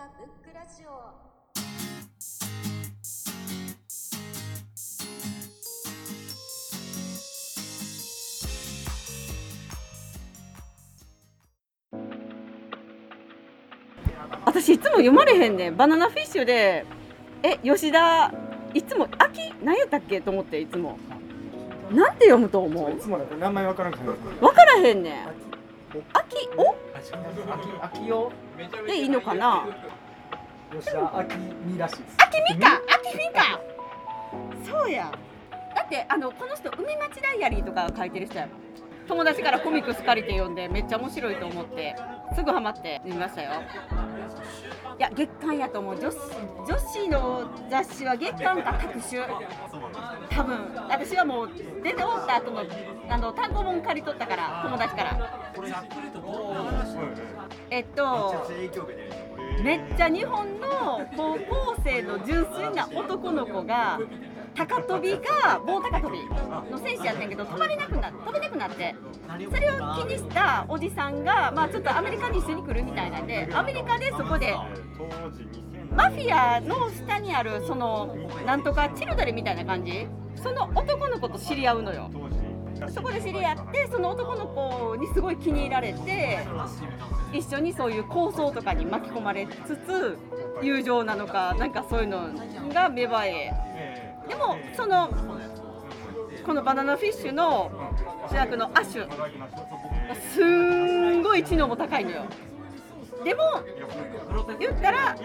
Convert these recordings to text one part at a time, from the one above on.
ブックラジオ。私いつも読まれへんねん。バナナフィッシュでえ吉田いつも秋何やったっけと思っていつも。なんて読むと思う？いつもだと名前わからんくなる。分からへんねん秋お秋秋よでいいのかな？吉田秋美らしいです。秋みか秋みかそうや。だってあのこの人海町ダイアリーとか書いてる人やろ友達からコミックス借りて読んでめっちゃ面白いと思ってすぐハマって読みましたよ。いや月刊やと思う。女子女子の雑誌は月刊か各種多分。私はもう出て終わった後のあの単行本借り取ったから友達からえっとめっちゃ日本の高校生の純粋な男の子が高跳びが棒高跳びの選手やってんけど飛ばれなくな飛べなくなって。それを気にしたおじさんが、まあ、ちょっとアメリカに一緒に来るみたいなんでアメリカでそこでマフィアの下にあるそのなんとかチルドレみたいな感じ？その男の子と知り合うのよそこで知り合ってその男の子にすごい気に入られて一緒にそういう構想とかに巻き込まれつつ友情なのかなんかそういうのが芽生え。でもそのこのバナナフィッシュの主役のアッシュすんごい知能も高いのよ。でも言ったら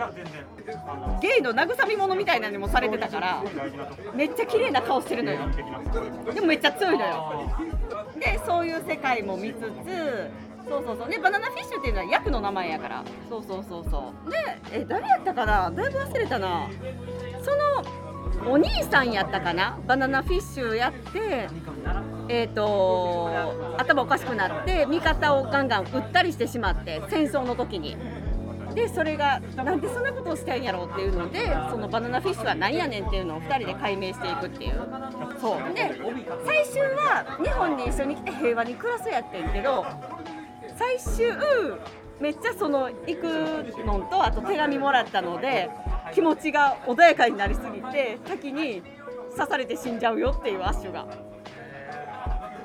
ゲイの慰め者みたいなのもされてたからめっちゃ綺麗な顔してるのよ。でもめっちゃ強いのよ。でそういう世界も見つつそうそうそう。でバナナフィッシュっていうのは役の名前やから。そうそうそうそう。でえ誰やったかな？だいぶ忘れたな。そのお兄さんやったかな？バナナフィッシュやってえー、と頭おかしくなって味方をガンガン撃ったりしてしまって戦争の時に。でそれがなんでそんなことをしたいんやろうっていうのでそのバナナフィッシュは何やねんっていうのを2人で解明していくっていう。そう。で最終は日本に一緒に来て平和に暮らすやってんけど最終めっちゃその行くのとあと手紙もらったので気持ちが穏やかになりすぎて滝に刺されて死んじゃうよっていうアッシュが。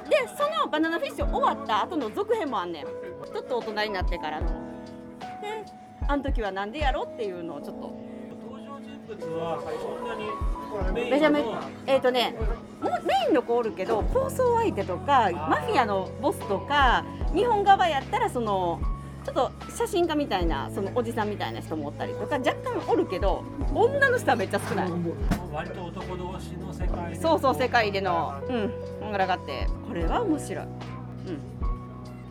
でそのバナナフィッシュ終わった後の続編もあんねん。ちょっと大人になってからの。であの時はなんでやろっていうのをちょっと。めちゃめえっ、とねもうメインの子おるけど抗争相手とかマフィアのボスとか日本側やったらそのちょっと写真家みたいなそのおじさんみたいな人もおったりとか若干おるけど女の人はめっちゃ少ない。割と男同士の世界で。そうそう世界でのうん漫画があってこれは面白い。うん。っ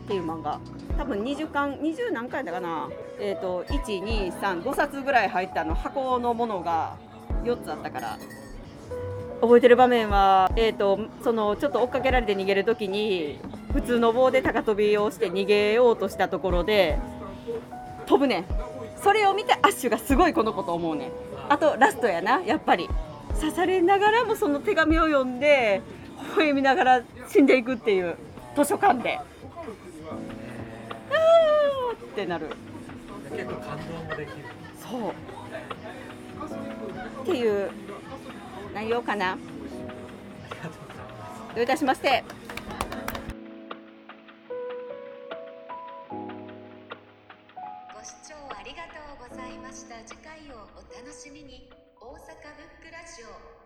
ていう漫画。多分20巻20何回だかな。えっ、と1235冊ぐらい入ったあの箱のものが4つあったから。覚えてる場面は、えー、とそのちょっと追っかけられて逃げるときに普通の棒で高跳びをして逃げようとしたところで飛ぶね。んそれを見てアッシュがすごいこのこと思うね。んあとラストやなやっぱり。刺されながらもその手紙を読んで微笑みながら死んでいくっていう図書館で。あーってなる結構感動もできる。そう。っていう内容かな。どういたしまして。ご視聴ありがとうございました。次回をお楽しみに。大阪ブックラジオ。